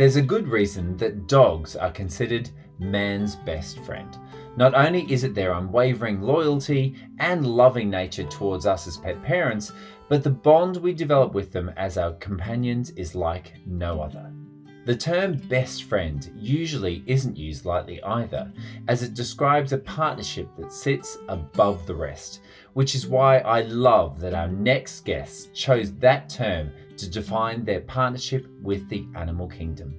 There's a good reason that dogs are considered man's best friend. Not only is it their unwavering loyalty and loving nature towards us as pet parents, but the bond we develop with them as our companions is like no other. The term best friend usually isn't used lightly either, as it describes a partnership that sits above the rest, which is why I love that our next guest chose that term to define their partnership with the animal kingdom.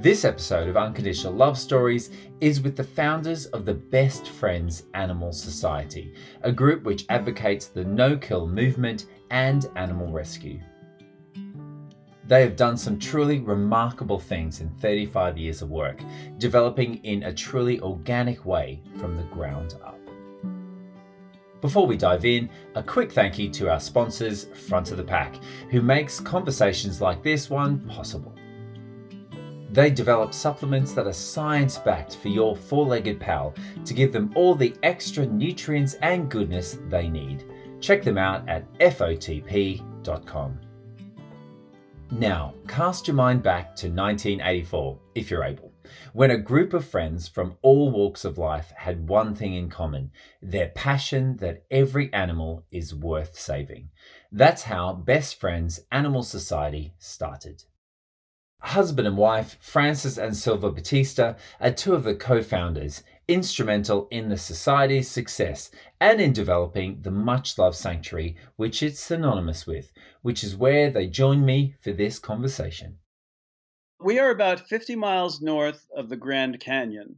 This episode of Unconditional Love Stories is with the founders of the Best Friends Animal Society, a group which advocates the no kill movement and animal rescue. They have done some truly remarkable things in 35 years of work, developing in a truly organic way from the ground up. Before we dive in, a quick thank you to our sponsors, Front of the Pack, who makes conversations like this one possible. They develop supplements that are science backed for your four legged pal to give them all the extra nutrients and goodness they need. Check them out at fotp.com. Now, cast your mind back to 1984, if you're able, when a group of friends from all walks of life had one thing in common their passion that every animal is worth saving. That's how Best Friends Animal Society started. Husband and wife, Francis and Silva Battista, are two of the co founders, instrumental in the Society's success and in developing the much loved sanctuary which it's synonymous with, which is where they join me for this conversation. We are about 50 miles north of the Grand Canyon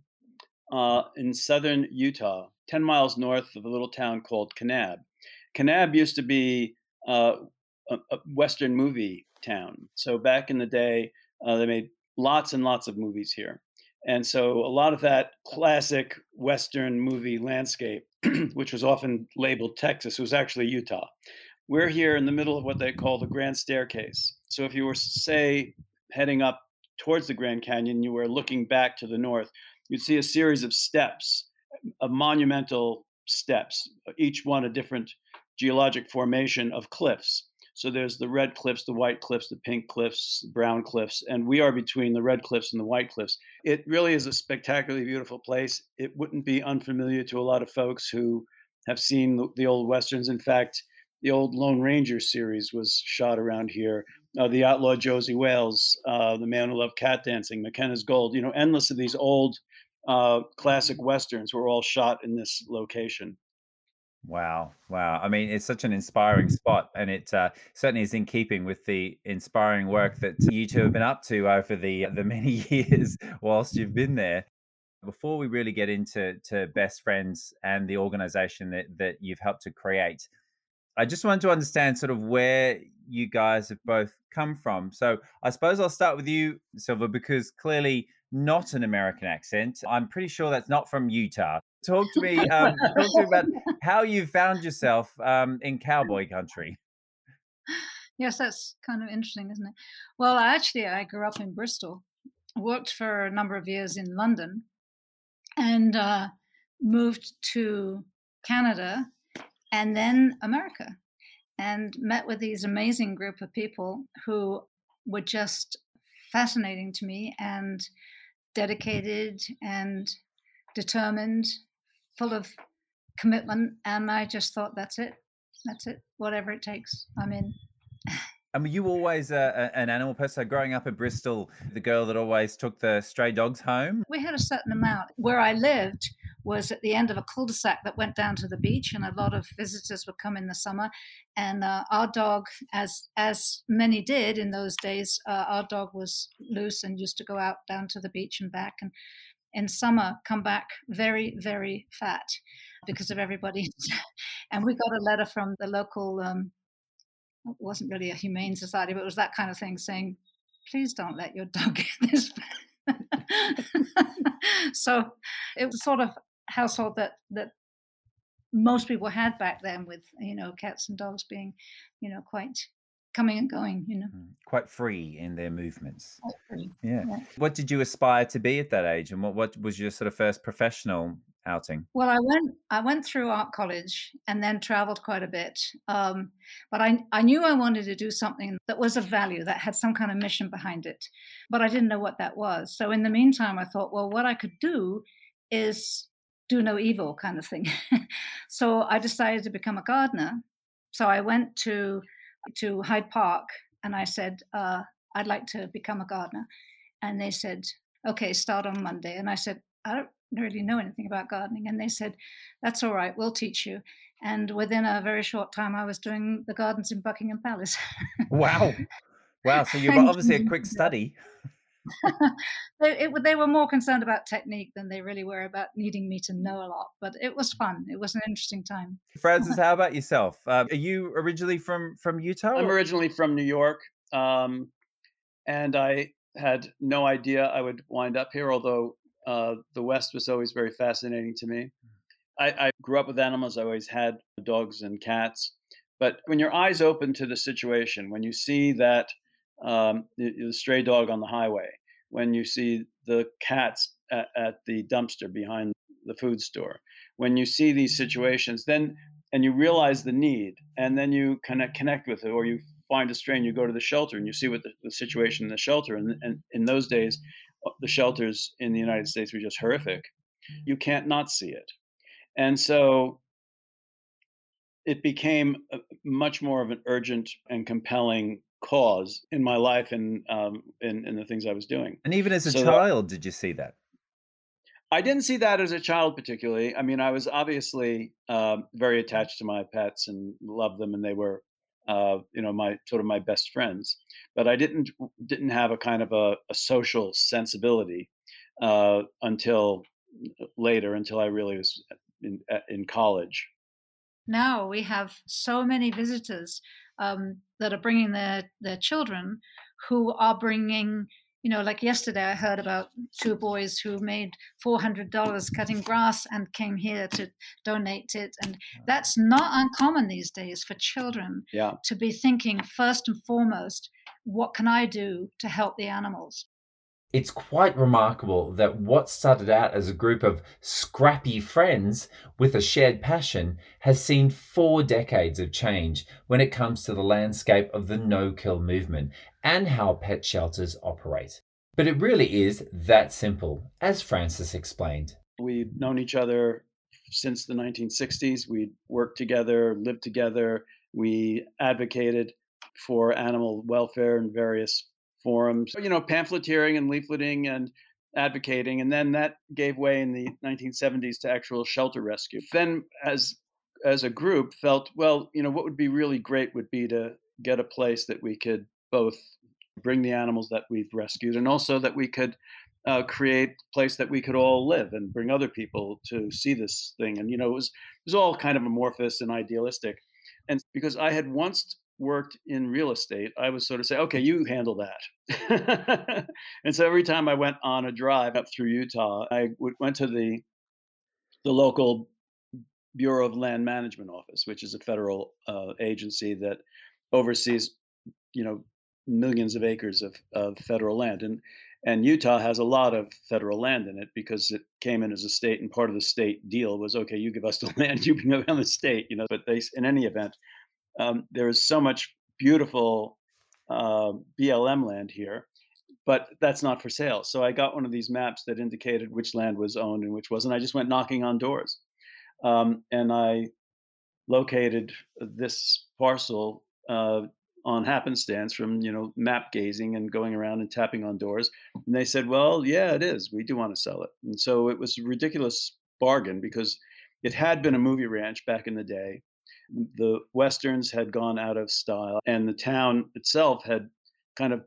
uh, in southern Utah, 10 miles north of a little town called Kanab. Kanab used to be uh, a, a Western movie town. So back in the day, uh, they made lots and lots of movies here. And so a lot of that classic Western movie landscape, which was often labeled Texas, was actually Utah. We're here in the middle of what they call the Grand Staircase. So if you were, say, heading up towards the Grand Canyon, you were looking back to the north, you'd see a series of steps, of monumental steps, each one a different geologic formation of cliffs. So there's the red cliffs, the white cliffs, the pink cliffs, the brown cliffs, and we are between the red cliffs and the white cliffs. It really is a spectacularly beautiful place. It wouldn't be unfamiliar to a lot of folks who have seen the, the old westerns. In fact, the old Lone Ranger series was shot around here. Uh, the outlaw Josey Wales, uh, the man who loved cat dancing, Mackenna's Gold. You know, endless of these old uh, classic westerns were all shot in this location. Wow, wow. I mean, it's such an inspiring spot, and it uh, certainly is in keeping with the inspiring work that you two have been up to over the the many years whilst you've been there. Before we really get into to Best Friends and the organization that that you've helped to create, I just wanted to understand sort of where you guys have both come from. So I suppose I'll start with you, Silva, because clearly not an American accent. I'm pretty sure that's not from Utah. Talk to me. Um, talk to me about how you found yourself um, in cowboy country. Yes, that's kind of interesting, isn't it? Well, actually, I grew up in Bristol, worked for a number of years in London, and uh, moved to Canada and then America, and met with these amazing group of people who were just fascinating to me and dedicated and determined full of commitment. And I just thought, that's it. That's it. Whatever it takes, I'm in. And were you always a, an animal person? So growing up in Bristol, the girl that always took the stray dogs home? We had a certain amount. Where I lived was at the end of a cul-de-sac that went down to the beach, and a lot of visitors would come in the summer. And uh, our dog, as as many did in those days, uh, our dog was loose and used to go out down to the beach and back. And in summer come back very, very fat because of everybody. and we got a letter from the local, um, it wasn't really a humane society, but it was that kind of thing saying, please don't let your dog get this so it was sort of household that that most people had back then with you know cats and dogs being you know quite coming and going, you know. Mm, quite free in their movements. Yeah. yeah. What did you aspire to be at that age? And what, what was your sort of first professional outing? Well, I went I went through art college and then traveled quite a bit. Um, but I I knew I wanted to do something that was of value, that had some kind of mission behind it. But I didn't know what that was. So in the meantime, I thought, well, what I could do is do no evil kind of thing. so I decided to become a gardener. So I went to to Hyde Park and I said, uh, I'd like to become a gardener. And they said, okay, start on Monday. And I said, I don't really know anything about gardening. And they said, that's all right, we'll teach you. And within a very short time, I was doing the gardens in Buckingham Palace. wow. Wow. So you were obviously a quick study. they, it, they, were more concerned about technique than they really were about needing me to know a lot. But it was fun. It was an interesting time. Francis, how about yourself? Um, are you originally from from Utah? I'm originally from New York, um, and I had no idea I would wind up here. Although uh, the West was always very fascinating to me. I, I grew up with animals. I always had dogs and cats. But when your eyes open to the situation, when you see that um, the, the, stray dog on the highway, when you see the cats at, at, the dumpster behind the food store, when you see these situations, then and you realize the need, and then you connect connect with it, or you find a strain, you go to the shelter and you see what the, the situation in the shelter. And, and in those days, uh, the shelters in the United States were just horrific. You can't not see it, and so it became much more of an urgent and compelling cause in my life and um, in, in the things I was doing. And even as a so child, that, did you see that? I didn't see that as a child particularly. I mean, I was obviously uh, very attached to my pets and loved them, and they were, uh, you know, my sort of my best friends. But I didn't didn't have a kind of a, a social sensibility uh, until later, until I really was in, in college. Now we have so many visitors um, that are bringing their their children, who are bringing you know, like yesterday, I heard about two boys who made $400 cutting grass and came here to donate it. And that's not uncommon these days for children yeah. to be thinking, first and foremost, what can I do to help the animals? It's quite remarkable that what started out as a group of scrappy friends with a shared passion has seen four decades of change when it comes to the landscape of the no kill movement and how pet shelters operate. But it really is that simple, as Francis explained. We've known each other since the 1960s. We worked together, lived together, we advocated for animal welfare in various forums, you know, pamphleteering and leafleting and advocating. And then that gave way in the 1970s to actual shelter rescue. Then, as as a group, felt well, you know, what would be really great would be to get a place that we could both bring the animals that we've rescued and also that we could uh, create a place that we could all live and bring other people to see this thing. And you know, it was it was all kind of amorphous and idealistic. And because I had once worked in real estate, I would sort of say, okay, you handle that. and so every time I went on a drive up through Utah, I went to the the local Bureau of Land Management office, which is a federal uh, agency that oversees, you know, millions of acres of, of federal land. And and Utah has a lot of federal land in it because it came in as a state, and part of the state deal was okay, you give us the land, you bring around the state, you know. But they, in any event, um, there is so much beautiful uh, BLM land here, but that's not for sale. So I got one of these maps that indicated which land was owned and which wasn't. I just went knocking on doors, um, and I located this parcel uh, on happenstance from you know map gazing and going around and tapping on doors. And they said, "Well, yeah, it is. We do want to sell it." And so it was a ridiculous bargain because it had been a movie ranch back in the day the westerns had gone out of style and the town itself had kind of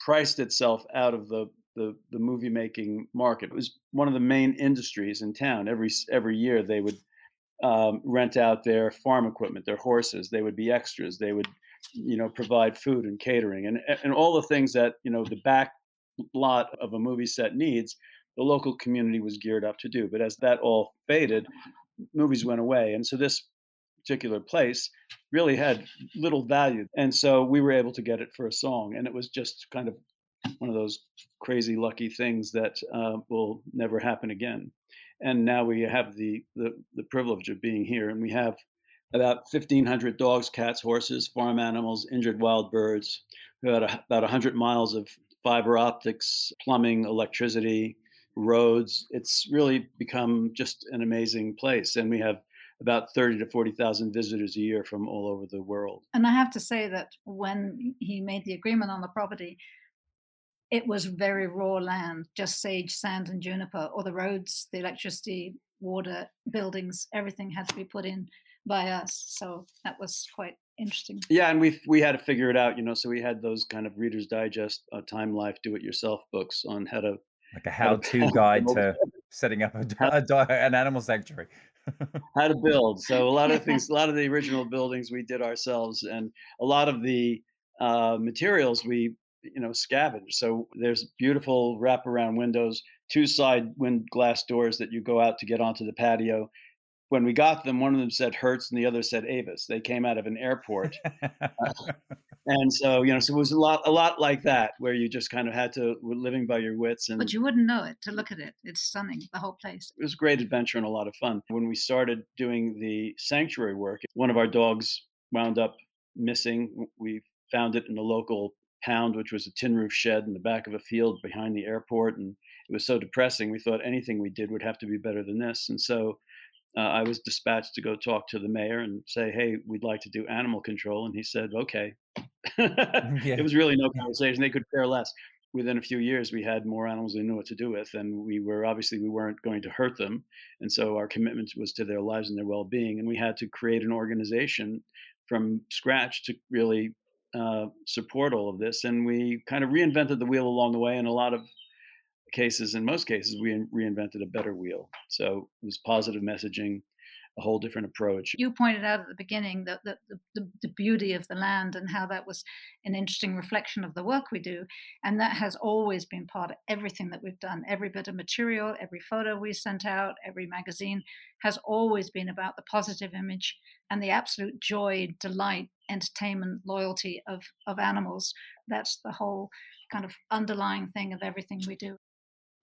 priced itself out of the the, the movie making market. It was one of the main industries in town. Every every year they would um, rent out their farm equipment, their horses. They would be extras. They would, you know, provide food and catering and and all the things that you know the back lot of a movie set needs. The local community was geared up to do. But as that all faded, movies went away, and so this particular place really had little value. And so we were able to get it for a song. And it was just kind of one of those crazy lucky things that uh, will never happen again. and now we have the, the the privilege of being here, and we have about 1,500 dogs, cats, horses, farm animals, injured wild birds. We had about 100 miles of fiber optics, plumbing, electricity, roads. It's really become just an amazing place, and we have about 30 to 40,000 visitors a year from all over the world. And I have to say that when he made the agreement on the property, it was very raw land, just sage, sand, and juniper, or the roads, the electricity, water, buildings, everything had to be put in by us. So that was quite interesting. Yeah, and we we had to figure it out, you know. So we had those kind of Reader's Digest, uh, Time Life, Do It Yourself books on how to like a how-to guide to setting up a, a, an animal sanctuary. how to build. So a lot of things, a lot of the original buildings we did ourselves, and a lot of the uh, materials we you know scavenged. So there's beautiful wraparound windows, two side wind glass doors that you go out to get onto the patio, when we got them, one of them said Hertz and the other said Avis. They came out of an airport, uh, and so you know, so it was a lot, a lot like that, where you just kind of had to living by your wits. And but you wouldn't know it to look at it. It's stunning, the whole place. It was a great adventure and a lot of fun. When we started doing the sanctuary work, one of our dogs wound up missing. We found it in a local pound, which was a tin roof shed in the back of a field behind the airport, and it was so depressing. We thought anything we did would have to be better than this, and so uh, I was dispatched to go talk to the mayor and say, "Hey, we'd like to do animal control," and he said, "Okay." yeah. It was really no conversation; they could care less. Within a few years, we had more animals we knew what to do with, and we were obviously we weren't going to hurt them, and so our commitment was to their lives and their well-being, and we had to create an organization from scratch to really uh, support all of this, and we kind of reinvented the wheel along the way, and a lot of cases, in most cases, we reinvented a better wheel. So it was positive messaging, a whole different approach. You pointed out at the beginning that the, the, the, beauty of the land and how that was an interesting reflection of the work we do. And that has always been part of everything that we've done. Every bit of material, every photo we sent out, every magazine has always been about the positive image and the absolute joy, delight, entertainment, loyalty of, of animals. That's the whole kind of underlying thing of everything we do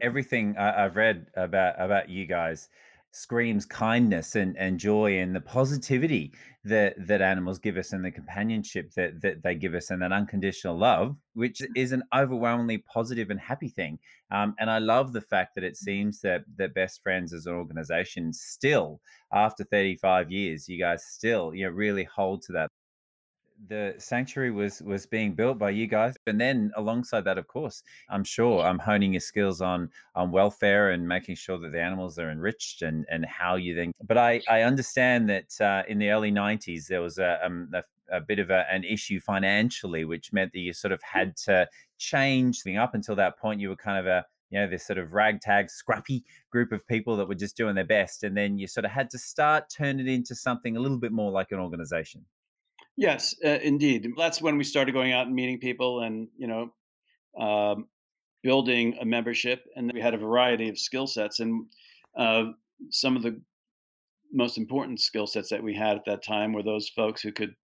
everything I, I've read about about you guys screams kindness and, and joy and the positivity that that animals give us and the companionship that that they give us and that unconditional love which is an overwhelmingly positive and happy thing. Um, and i love the fact that it seems that that best friends as an organization still after 35 years you guys still you know really hold to that the sanctuary was was being built by you guys and then alongside that of course i'm sure i'm honing your skills on on welfare and making sure that the animals are enriched and and how you then but i i understand that uh, in the early 90s there was a, um, a, a bit of a, an issue financially which meant that you sort of had to change thing up until that point. You were kind of a you know this sort of ragtag scrappy group of people that were just doing their best and then you sort of had to start turn it into something a little bit more like an organization Yes, uh, indeed. That's when we started going out and meeting people, and you know, um, building a membership. And we had a variety of skill sets, and uh, some of the most important skill sets that we had at that time were those folks who could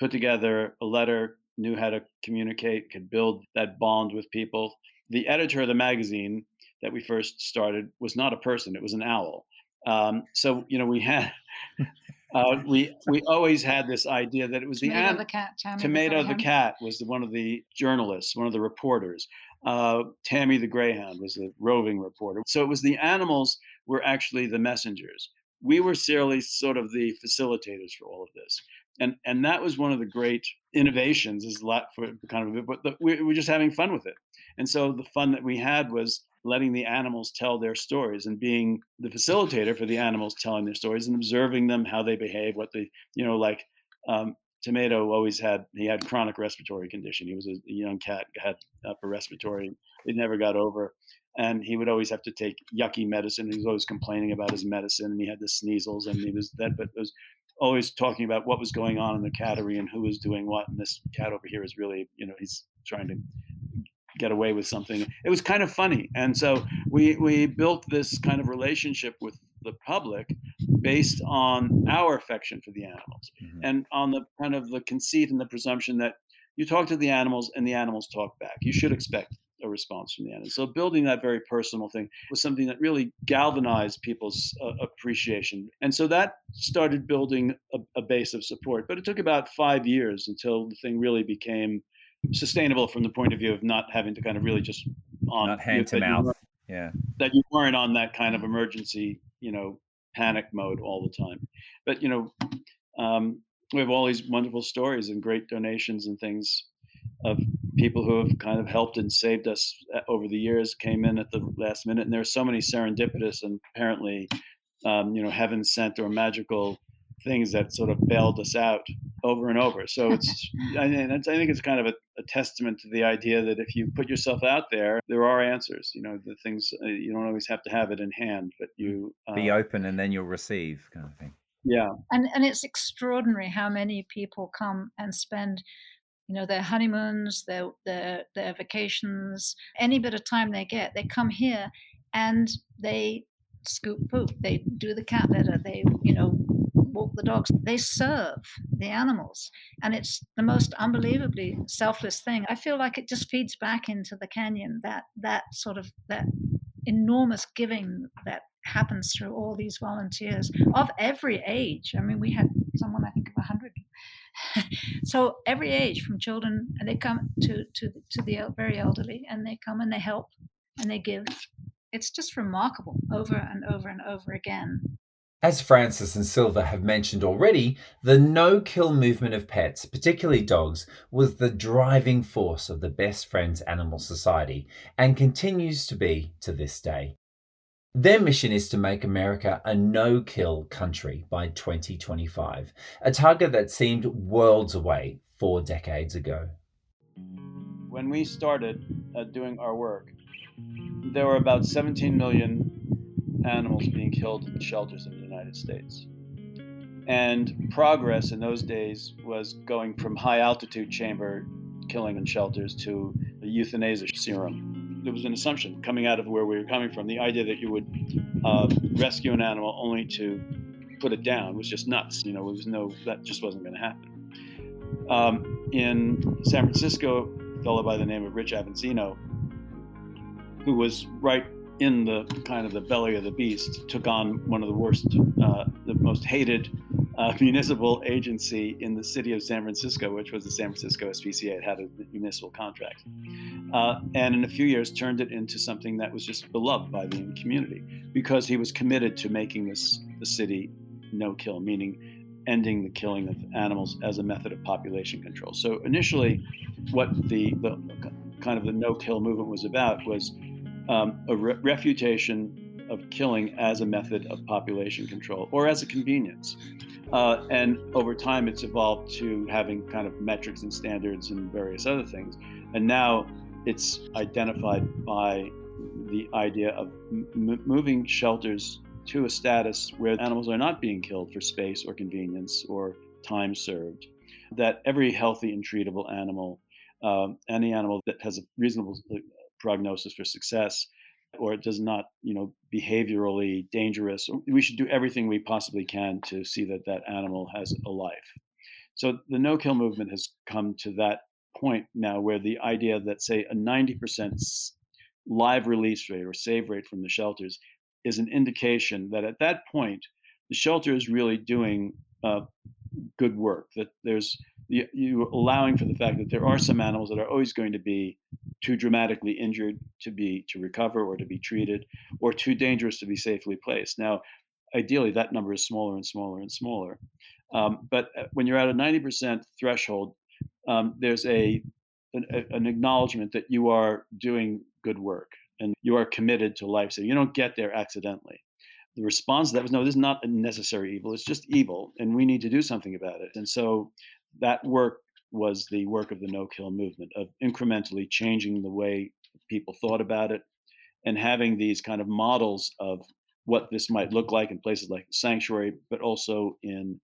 put together a letter, knew how to communicate, could build that bond with people. The editor of the magazine that we first started was not a person; it was an owl. Um, so you know, we had uh, we we always had this idea that it was tomato the, an- the cat. Tammy tomato the, the cat was the, one of the journalists, one of the reporters. Uh, Tammy the greyhound was a roving reporter. So it was the animals were actually the messengers. We were certainly sort of the facilitators for all of this, and and that was one of the great innovations. Is a lot for kind of, but the, we're just having fun with it. And so the fun that we had was letting the animals tell their stories and being the facilitator for the animals telling their stories and observing them how they behave what they you know like um, tomato always had he had chronic respiratory condition. He was a, young cat had upper respiratory it never got over. And he would always have to take yucky medicine. He was always complaining about his medicine and he had the sneezels and he was that but was always talking about what was going on in the cattery and who was doing what. And this cat over here is really you know he's trying to get away with something. It was kind of funny, and so we we built this kind of relationship with the public based on our affection for the animals mm-hmm. and on the kind of the conceit and the presumption that you talk to the animals and the animals talk back. You should expect a response from the animals. So building that very personal thing was something that really galvanized people's uh, appreciation. And so that started building a, a base of support. But it took about five years until the thing really became sustainable from the point of view of not having to kind of really just on not hand to mouth. Yeah. That you weren't on that kind of emergency, you know, panic mode all the time. But you know, um, we have all these wonderful stories and great donations and things of people who have kind of helped and saved us uh, over the years came in at the last minute and there are so many serendipitous and apparently um, you know heaven sent or magical things that sort of bailed us out over and over. So it's I, I think it's kind of a, a, testament to the idea that if you put yourself out there there are answers. You know the things uh, you don't always have to have it in hand but mm. you uh, be open and then you'll receive kind of thing. Yeah. And and it's extraordinary how many people come and spend you know their honeymoons their their their vacations any bit of time they get. They come here and they scoop poop. They do the cat litter. They you know walk the dogs. They serve the animals and it's the most unbelievably selfless thing. I feel like it just feeds back into the canyon that that sort of that enormous giving that happens through all these volunteers of every age. I mean we had someone i think of 100 so every age from children and they come to to to the very elderly and they come and they help and they give. It's just remarkable over and over and over again as Francis and Silva have mentioned already, the no kill movement of pets, particularly dogs, was the driving force of the Best Friends Animal Society and continues to be to this day. Their mission is to make America a no kill country by 2025, a target that seemed worlds away four decades ago. When we started uh, doing our work, there were about 17 million animals being killed in shelters in the United States. And progress in those days was going from high altitude chamber killing in shelters to euthanasia serum there was an assumption coming out of where we were coming from. The idea that you would uh, rescue an animal only to put it down was just nuts. You know, there was no that just wasn't going to happen. Um, in San Francisco, a fellow by the name of Rich Avanzino, who was right in the kind of the belly of the beast, took on one of the worst, uh, the most hated uh, municipal agency in the city of San Francisco, which was the San Francisco SPCA. It had a municipal contract. Uh, and in a few years turned it into something that was just beloved by the community because he was committed to making this the city no kill, meaning ending the killing of animals as a method of population control. So initially, what the, the kind of the no kill movement was about was um, a re- refutation of killing as a method of population control or as a convenience. Uh, and over time, it's evolved to having kind of metrics and standards and various other things. And now it's identified by the idea of m- moving shelters to a status where animals are not being killed for space or convenience or time served. That every healthy and treatable animal, uh, any animal that has a reasonable prognosis for success, or it does not, you know, behaviorally dangerous. We should do everything we possibly can to see that that animal has a life. So the no-kill movement has come to that point now where the idea that say a 90% live release rate or save rate from the shelters is an indication that at that point the shelter is really doing uh, good work that there's you, allowing for the fact that there are some animals that are always going to be too dramatically injured to be to recover or to be treated or too dangerous to be safely placed. Now ideally that number is smaller and smaller and smaller. Um, but uh, when you're at a 90% threshold um, there's a an, an, acknowledgement that you are doing good work and you are committed to life so you don't get there accidentally the response to that was no this is not a necessary evil it's just evil and we need to do something about it. And so that work was the work of the no kill movement of incrementally changing the way people thought about it and having these kind of models of what this might look like in places like sanctuary but also in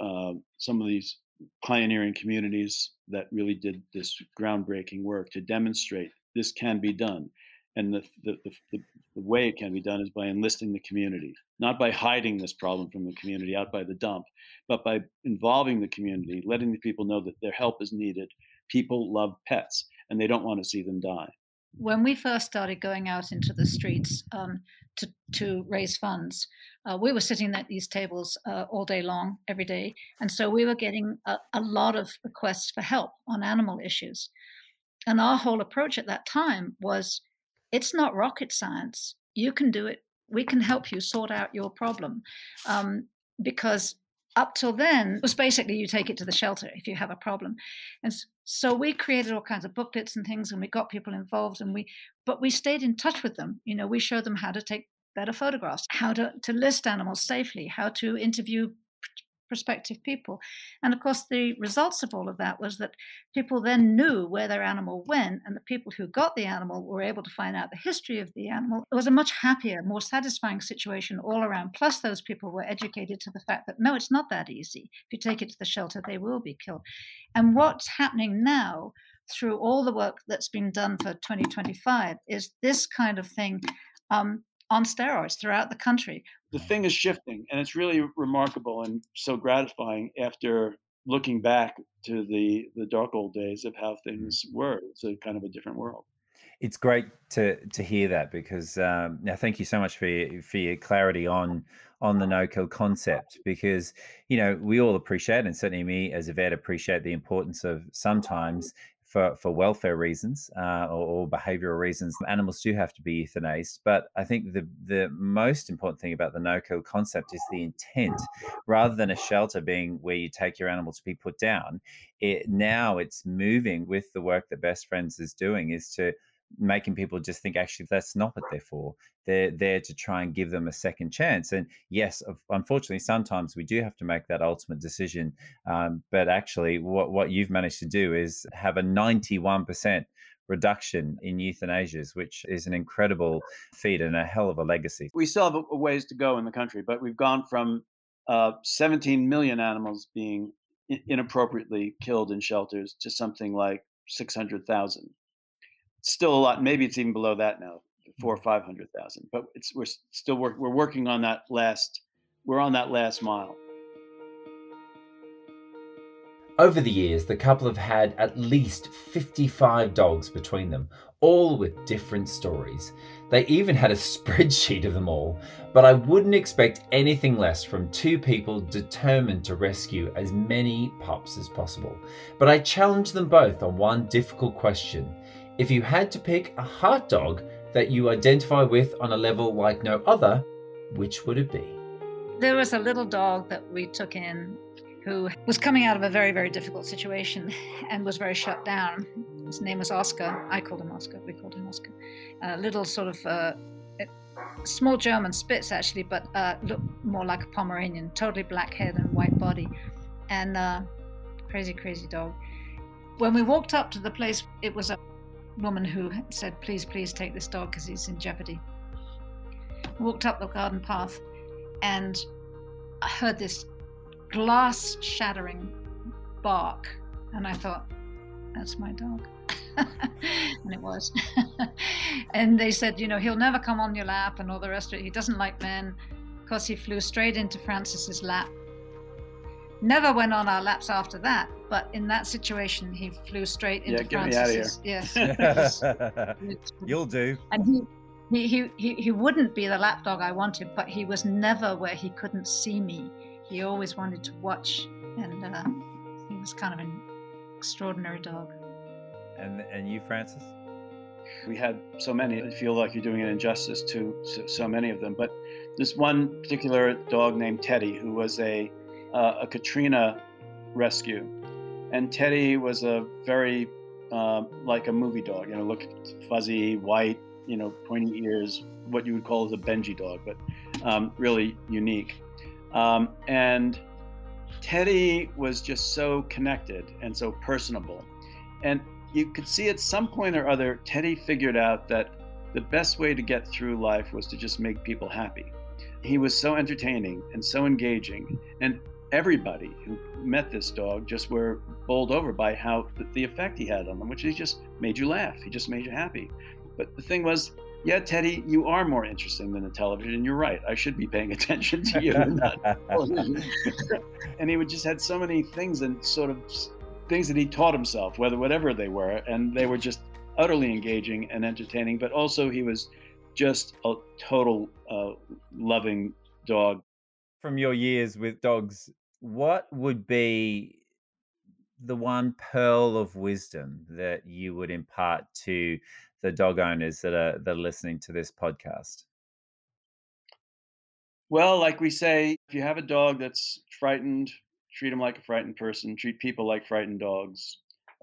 uh, some of these pioneering communities that really did this groundbreaking work to demonstrate this can be done. And the, the, the, the, way it can be done is by enlisting the community, not by hiding this problem from the community out by the dump, but by involving the community, letting the people know that their help is needed. People love pets and they don't want to see them die. when we first started going out into the streets um, to, to raise funds, uh, we were sitting at these tables uh, all day long, every day. And so we were getting a, a lot of requests for help on animal issues. And our whole approach at that time was it's not rocket science. You can do it. We can help you sort out your problem. Um, because up till then it was basically you take it to the shelter if you have a problem and so we created all kinds of booklets and things and we got people involved and we but we stayed in touch with them you know we showed them how to take better photographs how to, to list animals safely how to interview prospective people. And of course, the results of all of that was that people then knew where their animal went, and the people who got the animal were able to find out the history of the animal. It was a much happier, more satisfying situation all around. Plus, those people were educated to the fact that no, it's not that easy. If you take it to the shelter, they will be killed. And what's happening now through all the work that's been done for 2025 is this kind of thing um, on steroids throughout the country. The thing is shifting, and it's really remarkable and so gratifying after looking back to the the dark old days of how things were. It's a kind of a different world. It's great to to hear that because um, now thank you so much for your, for your clarity on on the no kill concept because you know we all appreciate and certainly me as a vet appreciate the importance of sometimes for, for welfare reasons uh, or, or, behavioral reasons, animals do have to be euthanized. But I think the, the most important thing about the no kill concept is the intent. Rather than a shelter being where you take your animal to be put down, it, now it's moving with the work that Best Friends is doing is to making people just think actually that's not what they're for. They're there to try and give them a second chance. And yes, unfortunately, sometimes we do have to make that ultimate decision. Um, but actually, what what you've managed to do is have a ninety one percent reduction in euthanasias, which is an incredible feat and a hell of a legacy. We still have a ways to go in the country, but we've gone from uh, 17 million animals being inappropriately killed in shelters to something like 600,000 still a lot. Maybe it's even below that now, four or mm-hmm. five hundred thousand. But it's we're still work, we're working on that last. We're on that last mile. Over the years, the couple have had at least 55 dogs between them, all with different stories. They even had a spreadsheet of them all, but I wouldn't expect anything less from two people determined to rescue as many pups as possible. But I challenged them both on one difficult question if you had to pick a heart dog that you identify with on a level like no other, which would it be? There was a little dog that we took in who was coming out of a very, very difficult situation and was very shut down. His name was Oscar. I called him Oscar. We called him Oscar. A little sort of uh, small German Spitz, actually, but uh, looked more like a Pomeranian, totally black head and white body. And uh, crazy, crazy dog. When we walked up to the place, it was a woman who said, Please, please take this dog because he's in jeopardy. Walked up the garden path and I heard this glass shattering bark. And I thought, That's my dog. and it was. and they said, You know, he'll never come on your lap and all the rest of it. He doesn't like men. Of course, he flew straight into Francis's lap Never went on our laps after that, but in that situation, he flew straight into yeah, Francis's. Yes. You'll do. And he, he, he, he wouldn't be the lapdog I wanted, but he was never where he couldn't see me. He always wanted to watch, and uh, he was kind of an extraordinary dog. And and you, Francis? We had so many. I feel like you're doing an injustice to so, so many of them. But this one particular dog named Teddy, who was a uh, a Katrina rescue, and Teddy was a very uh, like a movie dog. You know, look fuzzy, white, you know, pointy ears, what you would call as a Benji dog, but um, really unique. Um, and Teddy was just so connected and so personable, and you could see at some point or other, Teddy figured out that the best way to get through life was to just make people happy. He was so entertaining and so engaging, and everybody who met this dog just were bowled over by how the effect he had on them, which he just made you laugh. He just made you happy. But the thing was, yeah, Teddy, you are more interesting than the television. You're right. I should be paying attention to you. and he would just had so many things and sort of things that he taught himself, whether whatever they were, and they were just utterly engaging and entertaining, but also he was just a total uh, loving dog. From your years with dogs, what would be the one pearl of wisdom that you would impart to the dog owners that are that are listening to this podcast? Well, like we say, if you have a dog that's frightened, treat them like a frightened person. Treat people like frightened dogs,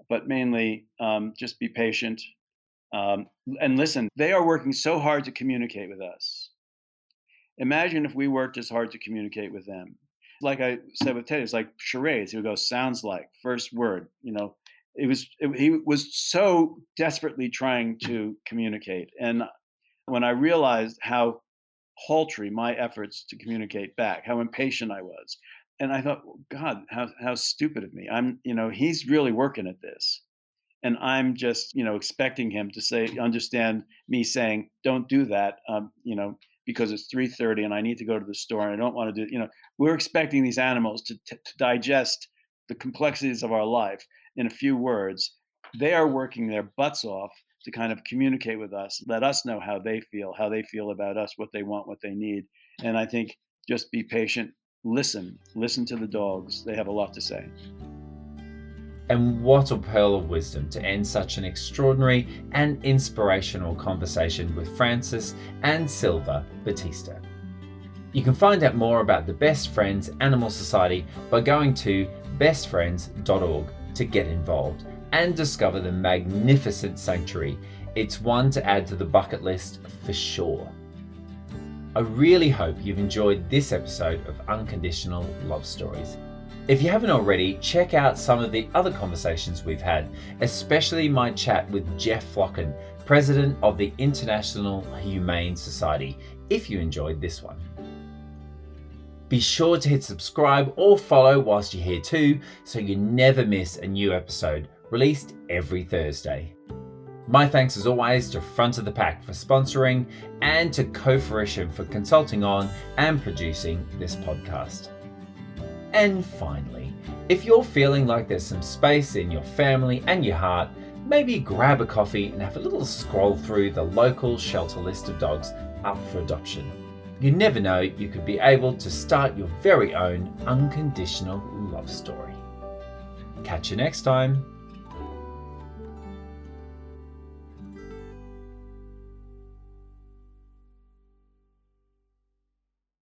but mainly um, just be patient um, and listen. They are working so hard to communicate with us. Imagine if we worked as hard to communicate with them. Like I said with Teddy, it's like charades. He would go, "Sounds like first word." You know, it was it, he was so desperately trying to communicate, and when I realized how paltry my efforts to communicate back, how impatient I was. And I thought, God, how how stupid of me. I'm, you know, he's really working at this. And I'm just, you know, expecting him to say, understand me saying, don't do that, um, you know, because it's 3:30 and I need to go to the store and I don't want to do, you know, we're expecting these animals to, to, to digest the complexities of our life in a few words. They are working their butts off to kind of communicate with us, let us know how they feel, how they feel about us, what they want, what they need. And I think just be patient, listen, listen to the dogs. They have a lot to say. And what a pearl of wisdom to end such an extraordinary and inspirational conversation with Francis and Silva Battista. You can find out more about the Best Friends Animal Society by going to bestfriends.org to get involved and discover the magnificent sanctuary. It's one to add to the bucket list for sure. I really hope you've enjoyed this episode of Unconditional Love Stories. If you haven't already, check out some of the other conversations we've had, especially my chat with Jeff Flocken, President of the International Humane Society, if you enjoyed this one. Be sure to hit subscribe or follow whilst you're here too, so you never miss a new episode released every Thursday. My thanks as always to Front of the Pack for sponsoring and to Co-Fruition for consulting on and producing this podcast. And finally, if you're feeling like there's some space in your family and your heart, maybe grab a coffee and have a little scroll through the local shelter list of dogs up for adoption. You never know, you could be able to start your very own unconditional love story. Catch you next time.